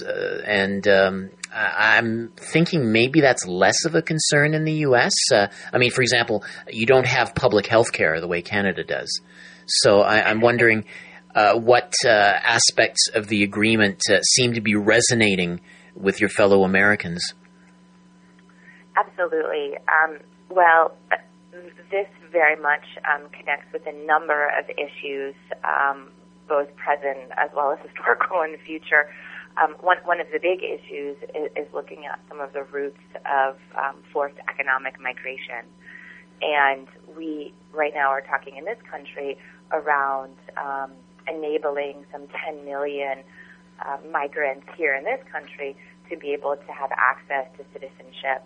and um, I'm thinking maybe that's less of a concern in the U.S. Uh, I mean, for example, you don't have public health care the way Canada does. So I, am wondering uh, what uh, aspects of the agreement uh, seem to be resonating with your fellow Americans. Absolutely. Um, well, this very much um, connects with a number of issues, um, both present as well as historical in the future. Um, one, one of the big issues is, is, looking at some of the roots of um, forced economic migration. And we right now are talking in this country around um, enabling some 10 million uh, migrants here in this country to be able to have access to citizenship.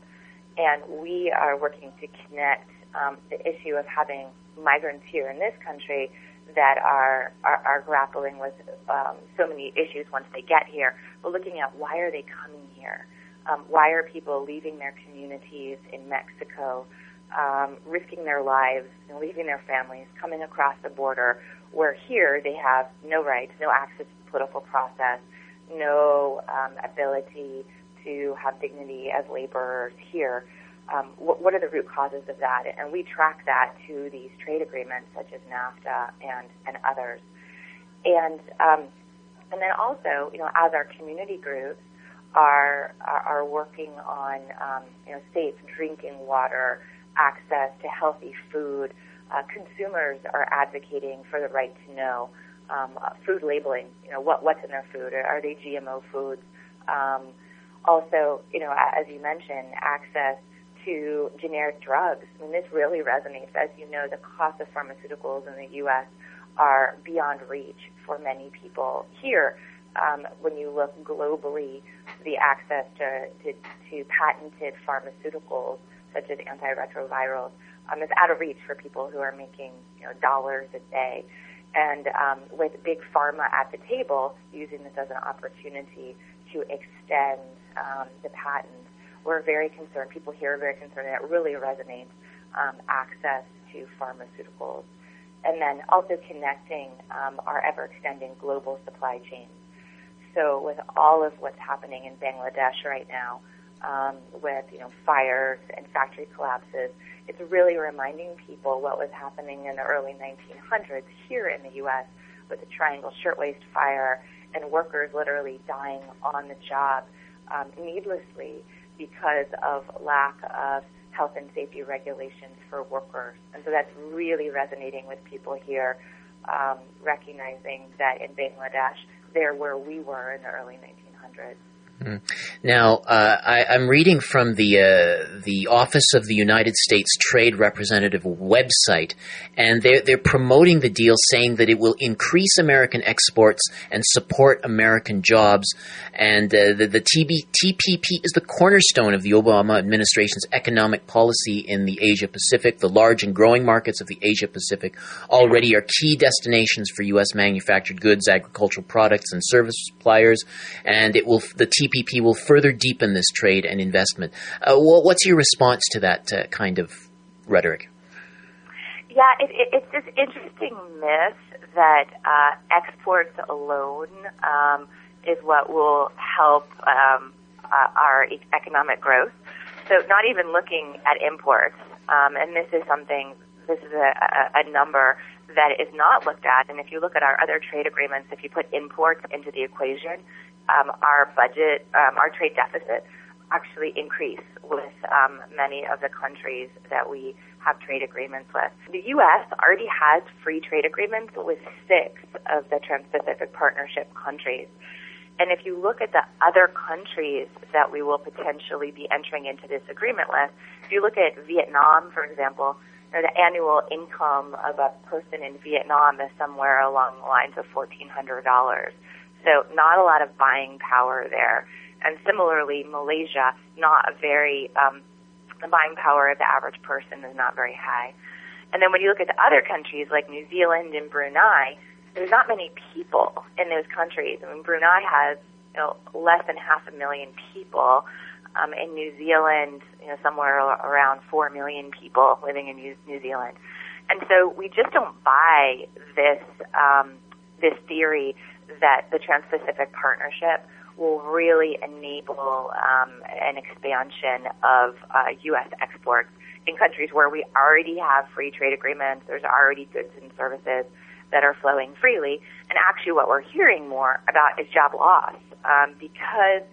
And we are working to connect um, the issue of having migrants here in this country that are, are, are grappling with um, so many issues once they get here, but looking at why are they coming here? Um, why are people leaving their communities in Mexico, um, risking their lives, and leaving their families, coming across the border, where here they have no rights, no access to the political process, no um, ability to have dignity as laborers here. Um, what, what, are the root causes of that? And we track that to these trade agreements such as NAFTA and, and others. And, um, and then also, you know, as our community groups are, are, are working on, um, you know, safe drinking water, access to healthy food, uh, consumers are advocating for the right to know um, food labeling. You know, what what's in their food? Are, are they GMO foods? Um, also, you know, as you mentioned, access to generic drugs. I mean, this really resonates. As you know, the cost of pharmaceuticals in the U.S. are beyond reach for many people here. Um, when you look globally, the access to, to, to patented pharmaceuticals such as antiretrovirals um, is out of reach for people who are making you know dollars a day. And um, with big pharma at the table, using this as an opportunity to extend um, the patent, we're very concerned. People here are very concerned, and it really resonates. Um, access to pharmaceuticals, and then also connecting um, our ever-extending global supply chains. So, with all of what's happening in Bangladesh right now, um, with you know fires and factory collapses, it's really reminding people what was happening in the early 1900s here in the U.S. with the Triangle Shirtwaist Fire and workers literally dying on the job um, needlessly because of lack of health and safety regulations for workers. And so that's really resonating with people here, um, recognizing that in Bangladesh, they're where we were in the early 1900s. Mm. Now, uh, I, am reading from the uh, the Office of the United States Trade Representative website, and they're they're promoting the deal, saying that it will increase American exports and support American jobs. And uh, the the TB, TPP is the cornerstone of the Obama administration's economic policy in the Asia Pacific. The large and growing markets of the Asia Pacific already are key destinations for U.S. manufactured goods, agricultural products, and service suppliers. And it will the TPP TPP will further deepen this trade and investment. Uh, what's your response to that uh, kind of rhetoric? Yeah, it, it, it's this interesting myth that uh, exports alone um, is what will help um, uh, our economic growth. So, not even looking at imports, Um, and this is something, this is a, a, a number that is not looked at. And if you look at our other trade agreements, if you put imports into the equation, um, our budget, um, our trade deficit actually increase with um, many of the countries that we have trade agreements with. The U.S. already has free trade agreements with six of the Trans-Pacific Partnership countries. And if you look at the other countries that we will potentially be entering into this agreement with, if you look at Vietnam, for example, you know, the annual income of a person in Vietnam is somewhere along the lines of $1,400. So not a lot of buying power there. And similarly, Malaysia, not a very, um, the buying power of the average person is not very high. And then when you look at the other countries like New Zealand and Brunei, there's not many people in those countries. I mean, Brunei has you know, less than half a million people. Um, in New Zealand, you know, somewhere around four million people living in New, Zealand, and so we just don't buy this um, this theory that the Trans-Pacific Partnership will really enable um, an expansion of uh, U.S. exports in countries where we already have free trade agreements. There's already goods and services that are flowing freely. And actually, what we're hearing more about is job loss um, because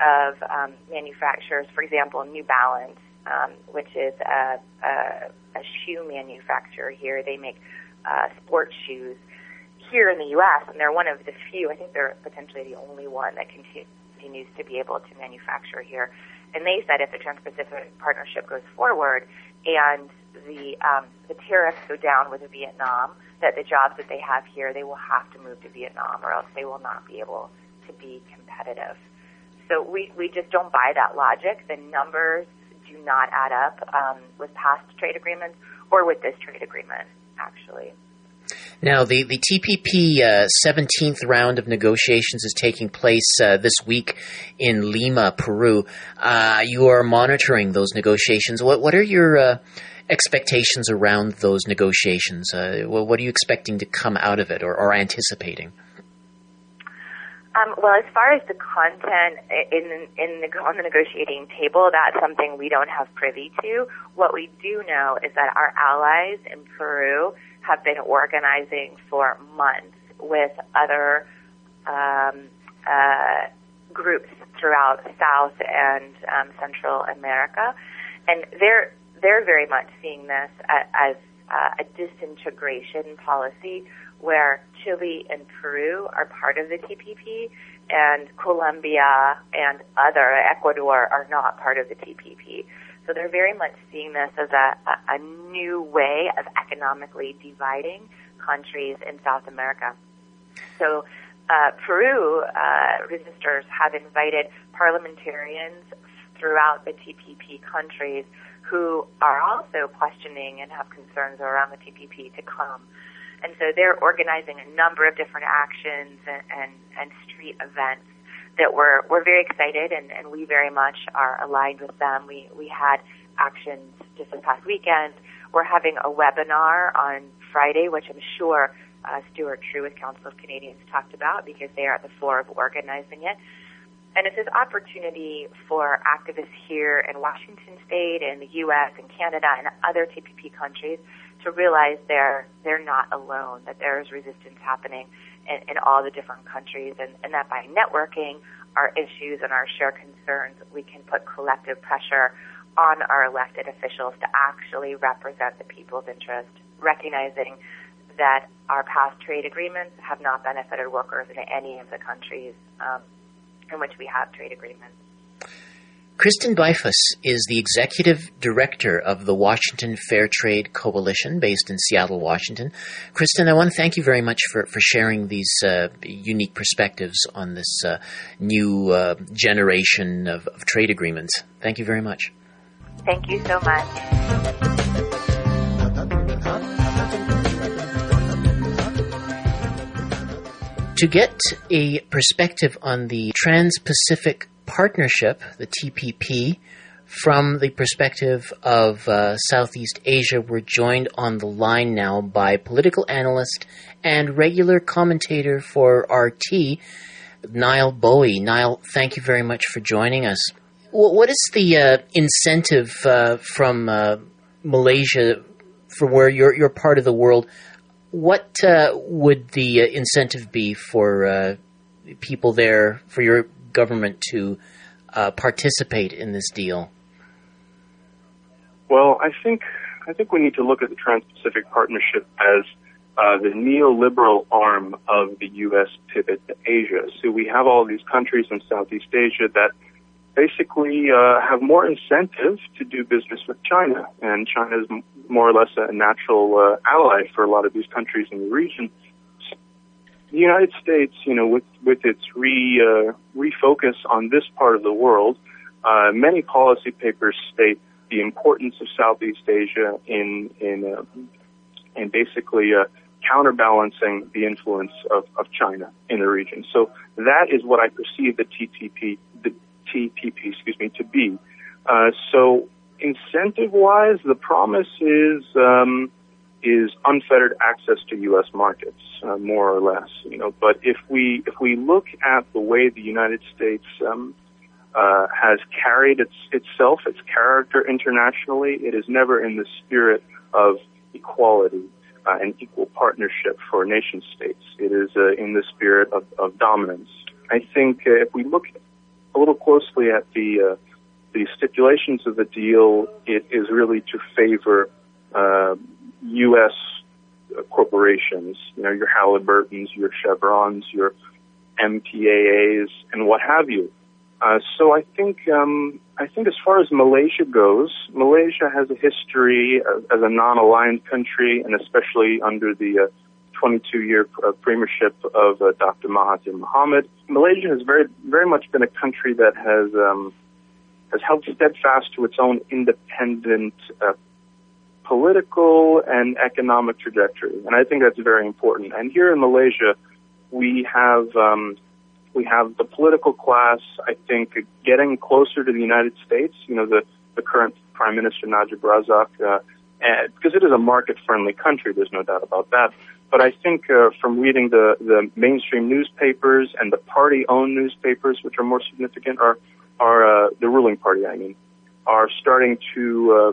of um, manufacturers. For example, New Balance, um, which is a, a, a shoe manufacturer here, they make uh, sports shoes here in the U.S., and they're one of the few. I think they're potentially the only one that continues to be able to manufacture here. And they said if the Trans-Pacific Partnership goes forward and the um, the tariffs go down with Vietnam, that the jobs that they have here, they will have to move to Vietnam, or else they will not be able to be competitive. So we we just don't buy that logic. The numbers do not add up um, with past trade agreements or with this trade agreement, actually. Now, the, the TPP uh, 17th round of negotiations is taking place uh, this week in Lima, Peru. Uh, you are monitoring those negotiations. What, what are your uh, expectations around those negotiations? Uh, what are you expecting to come out of it or, or anticipating? Um, well, as far as the content in, in the, on the negotiating table, that's something we don't have privy to. What we do know is that our allies in Peru have been organizing for months with other um, uh, groups throughout South and um, Central America, and they're they're very much seeing this as uh, a disintegration policy where Chile and Peru are part of the TPP and Colombia and other Ecuador are not part of the TPP. So they're very much seeing this as a, a, a new way of economically dividing countries in South America. So uh, Peru uh, resistors have invited parliamentarians throughout the TPP countries who are also questioning and have concerns around the TPP to come. And so they're organizing a number of different actions and, and, and street events that we're we're very excited and, and we very much are aligned with them. We we had actions just this past weekend. We're having a webinar on Friday, which I'm sure uh, Stuart Trew with Council of Canadians talked about because they are at the fore of organizing it. And it's this opportunity for activists here in Washington State and the U.S. and Canada and other TPP countries to realize they're they're not alone, that there is resistance happening in, in all the different countries, and, and that by networking our issues and our shared concerns, we can put collective pressure on our elected officials to actually represent the people's interest, recognizing that our past trade agreements have not benefited workers in any of the countries um, in which we have trade agreements. Kristen Beifus is the executive director of the Washington Fair Trade Coalition based in Seattle, Washington. Kristen, I want to thank you very much for, for sharing these uh, unique perspectives on this uh, new uh, generation of, of trade agreements. Thank you very much. Thank you so much. To get a perspective on the Trans Pacific partnership, the TPP, from the perspective of uh, Southeast Asia, we're joined on the line now by political analyst and regular commentator for RT, Nile Bowie. Nile, thank you very much for joining us. What is the uh, incentive uh, from uh, Malaysia, from where you're you're part of the world, what uh, would the uh, incentive be for people there, for your government to uh, participate in this deal? Well, I think I think we need to look at the Trans-Pacific Partnership as uh, the neoliberal arm of the U.S. pivot to Asia. So we have all these countries in Southeast Asia that basically uh, have more incentive to do business with China, and China is m- more or less a natural uh, ally for a lot of these countries in the region. The United States, you know, with with its re uh, refocus on this part of the world, uh, many policy papers state the importance of Southeast Asia in in uh, in basically uh, counterbalancing the influence of, of China in the region. So that is what I perceive the TTP, the TPP, excuse me, to be. Uh, so incentive-wise, the promise is um, is unfettered access to U.S. markets, uh, more or less. You know, but if we if we look at the way the United States um, uh, has carried its, itself, its character internationally, it is never in the spirit of equality uh, and equal partnership for nation states. It is uh, in the spirit of, of dominance. I think uh, if we look a little closely at the uh, the stipulations of the deal, it is really to favor U.S. Uh, corporations, you know, your Halliburtons, your Chevrons, your MPAAs, and what have you. Uh, so I think um, I think as far as Malaysia goes, Malaysia has a history as a non-aligned country, and especially under the uh, 22-year uh, premiership of uh, Dr. Mahathir Mohamad. Malaysia has very very much been a country that has um, has held steadfast to its own independent uh, political and economic trajectory, and I think that's very important. And here in Malaysia, we have um, we have the political class, I think, getting closer to the United States. You know, the, the current Prime Minister Najib Razak, uh, and, because it is a market-friendly country, there's no doubt about that. But I think uh, from reading the, the mainstream newspapers and the party-owned newspapers, which are more significant, are are uh, the ruling party, I mean, are starting to uh,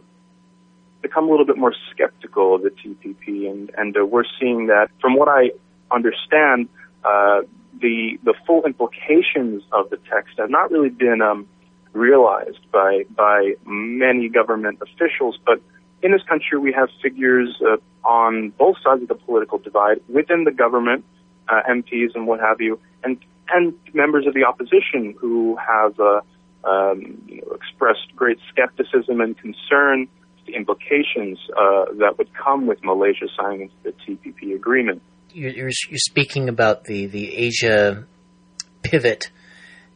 become a little bit more skeptical of the TPP, and and uh, we're seeing that from what I understand. Uh, the the full implications of the text have not really been um, realized by by many government officials. But in this country, we have figures uh, on both sides of the political divide within the government, uh, MPs and what have you, and and members of the opposition who have uh, um, you know, expressed great skepticism and concern the implications uh, that would come with Malaysia signing the TPP agreement you're, you're, speaking about the, the Asia pivot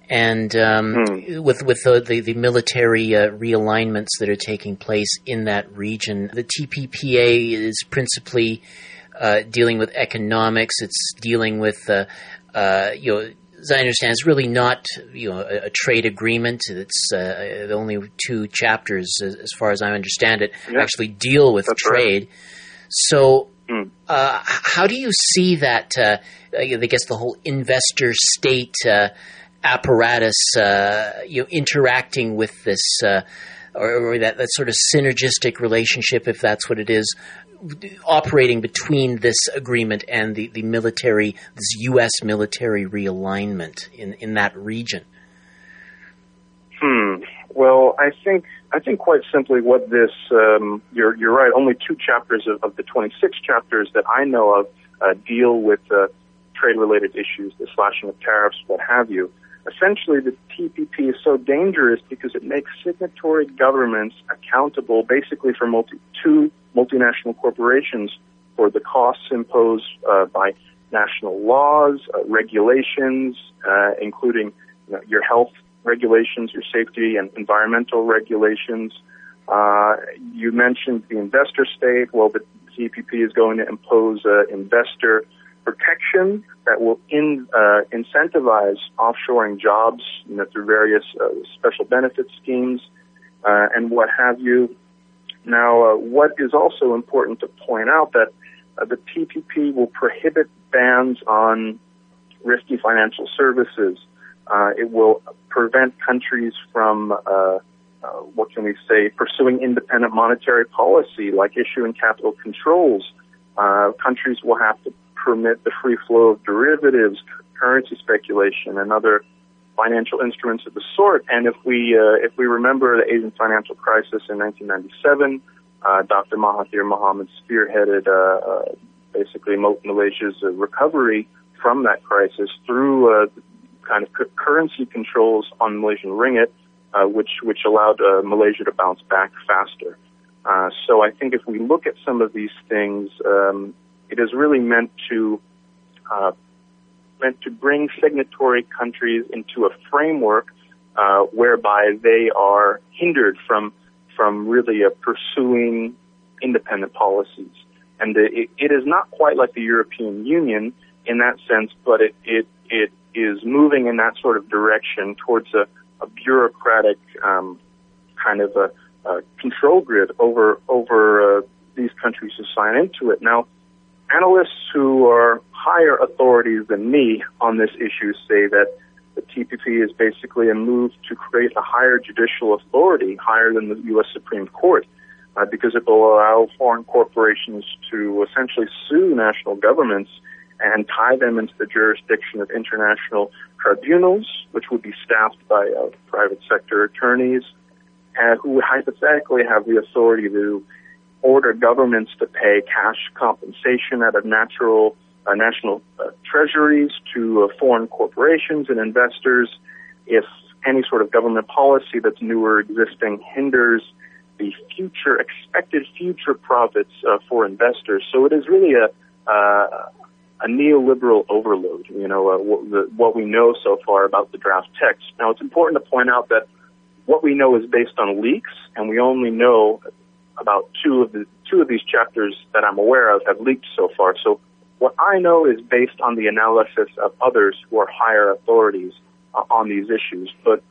and um, hmm. with with the the, the military uh, realignments that are taking place in that region, the TPPA is principally uh, dealing with economics. It's dealing with uh, uh you know. As I understand, it's really not you know a, a trade agreement. It's uh, only two chapters, as, as, far as I understand it, yeah. actually deal with That's trade. Right. So Mm. Uh, how do you see that? Uh, I guess the whole investor state uh, apparatus, uh, you know, interacting with this, uh, or, or, that, that sort of synergistic relationship, if that's what it is, operating between this agreement and the, the military, this U.S. military realignment in, in that region. Hmm. Well, I think I think quite simply what this um, you're you're right. Only two chapters of, of the 26 chapters that I know of uh, deal with uh, trade-related issues, the slashing of tariffs, what have you. Essentially, the TPP is so dangerous because it makes signatory governments accountable, basically for multi, two multinational corporations for the costs imposed uh, by national laws, uh, regulations, uh, including you know, your health regulations, your safety and environmental regulations. Uh, you mentioned the investor state. Well, the TPP is going to impose uh, investor protection that will in, uh, incentivize offshoring jobs you know, through various uh, special benefit schemes uh, and what have you. Now, uh, what is also important to point out that the TPP will prohibit bans on risky financial services uh, it will prevent countries from uh, uh, what can we say, pursuing independent monetary policy like issuing capital controls. Uh, countries will have to permit the free flow of derivatives, currency speculation, and other financial instruments of the sort. And if we uh, if we remember the Asian financial crisis in 1997, uh, Dr. Mahathir Mohamad spearheaded uh, uh, basically Malaysia's uh, recovery from that crisis through uh, kind of currency controls on Malaysian ringgit, uh, which which allowed uh, Malaysia to bounce back faster. Uh, so I think if we look at some of these things, um, it is really meant to uh, meant to bring signatory countries into a framework uh, whereby they are hindered from from really uh, pursuing independent policies. And it, it is not quite like the European Union in that sense, but it, it, it is moving in that sort of direction towards a, a bureaucratic um, kind of a, a control grid over over uh, these countries who sign into it. Now, analysts who are higher authorities than me on this issue say that the TPP is basically a move to create a higher judicial authority, higher than the U.S. Supreme Court, uh, because it will allow foreign corporations to essentially sue national governments and tie them into the jurisdiction of international tribunals, which would be staffed by uh, private sector attorneys, uh, who hypothetically have the authority to order governments to pay cash compensation out of natural uh, national uh, treasuries to uh, foreign corporations and investors if any sort of government policy that's new or existing hinders the future expected future profits uh, for investors. So it is really a uh, a neoliberal overload. You know uh, what, the, what we know so far about the draft text. Now it's important to point out that what we know is based on leaks, and we only know about two of the two of these chapters that I'm aware of have leaked so far. So what I know is based on the analysis of others who are higher authorities uh, on these issues. But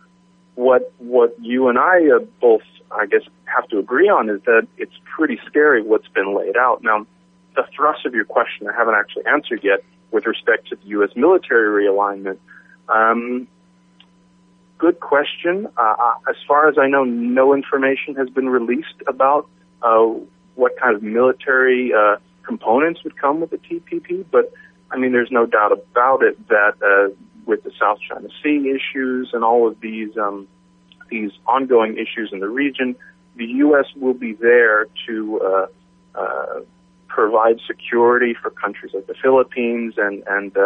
what what you and I uh, both, I guess, have to agree on is that it's pretty scary what's been laid out. Now, the thrust of your question I haven't actually answered yet with respect to the U.S. military realignment. Um, good question. Uh, uh, as far as I know, no information has been released about uh, what kind of military uh, components would come with the TPP, but I mean, there's no doubt about it that uh, with the South China Sea issues and all of these um, these ongoing issues in the region, the U.S. will be there to uh, provide security for countries like the Philippines and and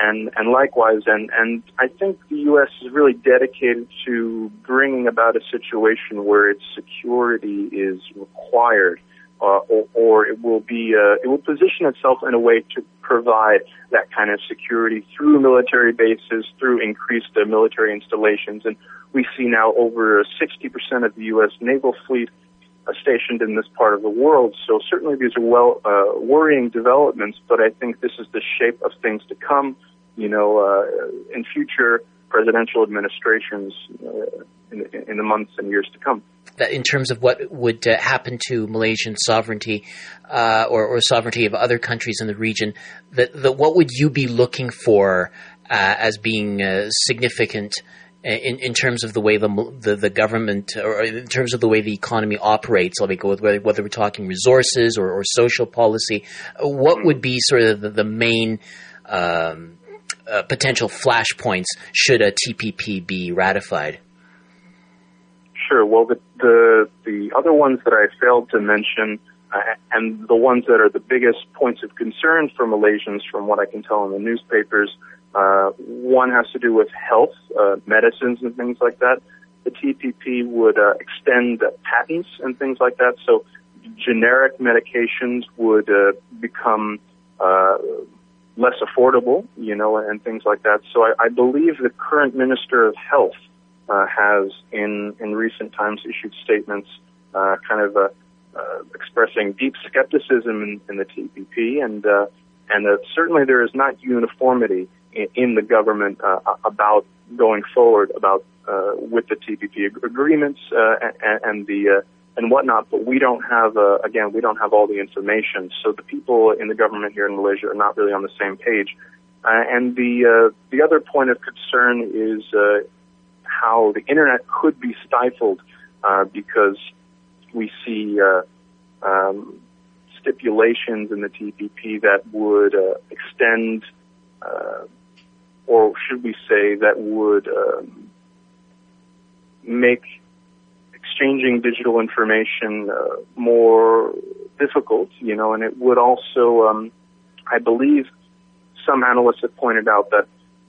and and likewise, and and I think the U.S. is really dedicated to bringing about a situation where its security is required uh, or, or, it will be uh, it will position itself in a way to provide that kind of security through military bases, through increased uh, military installations, and we see now over 60% of the U.S. naval fleet stationed in this part of the world. So certainly these are well uh, worrying developments, but I think this is the shape of things to come. You know, uh, in future presidential administrations in, in the months and years to come that in terms of what would uh, happen to Malaysian sovereignty uh, or, or, sovereignty of other countries in the region, that, what would you be looking for uh, as being uh, significant in, in terms of the way the, the, the government or in terms of the way the economy operates? Let me go with whether, whether we're talking resources or, or, social policy. What would be sort of the, the main um, uh, potential flashpoints should a TPP be ratified? Sure. Well, the the, the other ones that I failed to mention, uh, and the ones that are the biggest points of concern for Malaysians, from what I can tell in the newspapers, uh, one has to do with health, uh, medicines, and things like that. The TPP would uh, extend patents and things like that, so generic medications would uh, become uh, less affordable, you know, and things like that. So I, I believe the current Minister of Health uh, has in in recent times issued statements, uh, kind of expressing deep skepticism in, in the TPP, and uh, and uh, certainly there is not uniformity in, the government uh, about going forward about uh, with the TPP agreements uh, and, and the uh, and whatnot. But we don't have uh, again we don't have all the information, so the people in the government here in Malaysia are not really on the same page. Uh, and the the other point of concern is how the internet could be stifled uh, because we see um, stipulations in the TPP that would extend, uh, or should we say, that would um, make exchanging digital information uh, more difficult, you know, and it would also, um, I believe, some analysts have pointed out that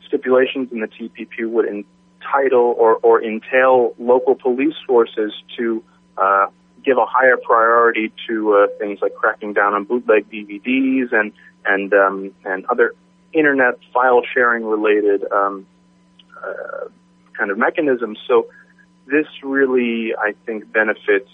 stipulations in the TPP would entitle or, or entail local police forces to uh, give a higher priority to uh, things like cracking down on bootleg DVDs and and um, and other internet file sharing related um, uh, kind of mechanisms. So this really, I think, benefits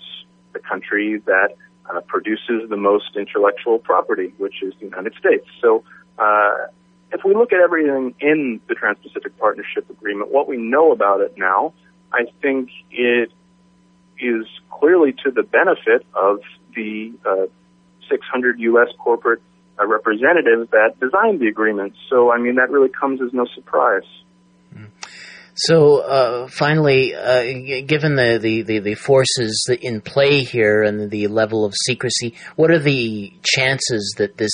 the country that uh, produces the most intellectual property, which is the United States. So, uh, if we look at everything in the Trans-Pacific Partnership Agreement, what we know about it now, I think it is clearly to the benefit of the uh, 600 U.S. corporate uh, representatives that designed the agreement. So, I mean, that really comes as no surprise. So uh, finally, uh, given the, the, the, the, forces in play here and the level of secrecy, what are the chances that this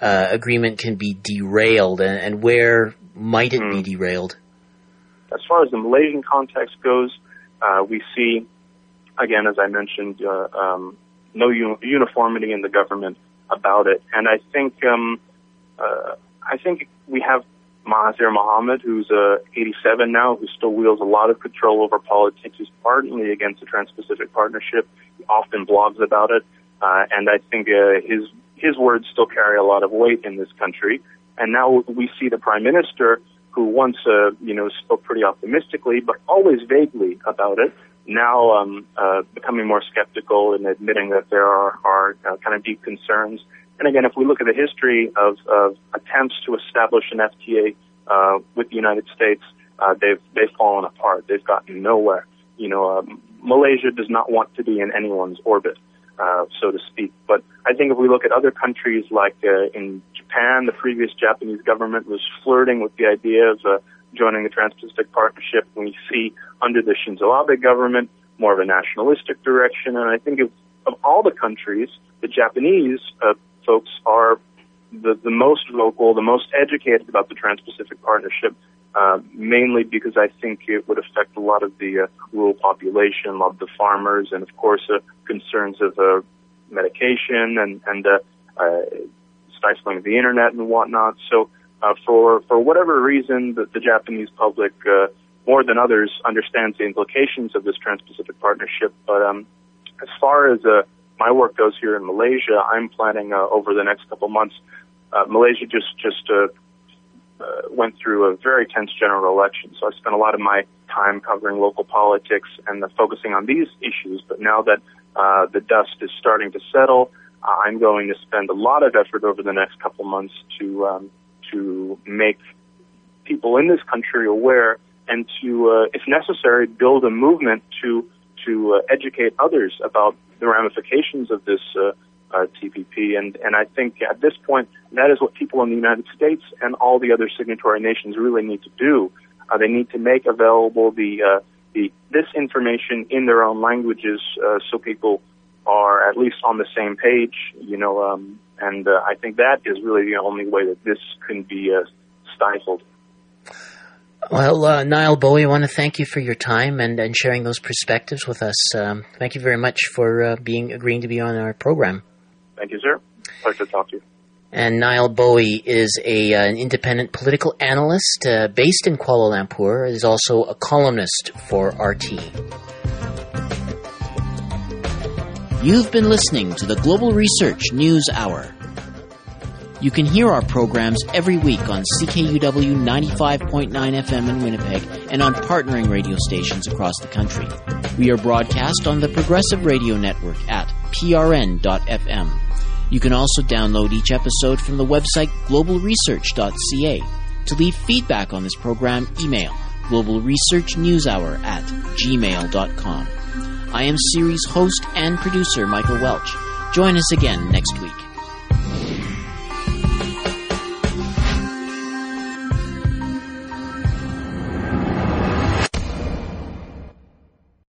uh, agreement can be derailed, and, and where might it mm. be hmm. derailed? As far as the Malaysian context goes, uh, we see, again, as I mentioned, uh, um, no uniformity in the government about it, and I think um, uh, I think we have Mahathir Mohamad, who's uh, 87 now, who still wields a lot of control over politics, is ardently against the Trans-Pacific Partnership. He often blogs about it, uh, and I think uh, his his words still carry a lot of weight in this country. And now we see the Prime Minister, who once uh, you know spoke pretty optimistically, but always vaguely about it, now um, uh, becoming more skeptical and admitting that there are, are uh, kind of deep concerns and again, if we look at the history of, of attempts to establish an FTA uh, with the United States, uh, they've they've fallen apart. They've gotten nowhere. You know, um, Malaysia does not want to be in anyone's orbit, uh, so to speak. But I think if we look at other countries, like uh, in Japan, the previous Japanese government was flirting with the idea of uh, joining the Trans-Pacific Partnership. We see under the Shinzo Abe government more of a nationalistic direction, and I think of, of all the countries, the Japanese uh, folks are the, the most vocal, the most educated about the Trans-Pacific Partnership, uh, mainly because I think it would affect a lot of the uh, rural population, a lot of the farmers, and of course uh, concerns of uh, medication and and uh, uh, stifling of the internet and whatnot. So uh, for for whatever reason, the, the Japanese public uh, more than others understands the implications of this Trans-Pacific Partnership. But um, as far as uh, my work goes here in Malaysia, I'm planning uh, over the next couple months. Uh, Malaysia just just uh, uh, went through a very tense general election, so I spent a lot of my time covering local politics and uh, focusing on these issues. But now that uh, the dust is starting to settle, I'm going to spend a lot of effort over the next couple months to um, to make people in this country aware and to, uh, if necessary, build a movement to to uh, educate others about the ramifications of this uh, uh, TPP. And, and I think at this point, that is what people in the United States and all the other signatory nations really need to do. Uh, they need to make available the, uh, the this information in their own languages so people are at least on the same page. You know, um, and uh, I think that is really the only way that this can be uh, stifled. Well, uh, Nile Bowie, I want to thank you for your time and, and sharing those perspectives with us. Um, thank you very much for uh, being agreeing to be on our program. Thank you, sir. Pleasure to talk to you. And Nile Bowie is a, uh, an independent political analyst uh, based in Kuala Lumpur. Is also a columnist for RT. You've been listening to the Global Research News Hour. You can hear our programs every week on CKUW 95.9 FM in Winnipeg and on partnering radio stations across the country. We are broadcast on the Progressive Radio Network at prn.fm. You can also download each episode from the website globalresearch.ca. To leave feedback on this program, email globalresearchnewshour at gmail.com. I am series host and producer Michael Welch. Join us again next week.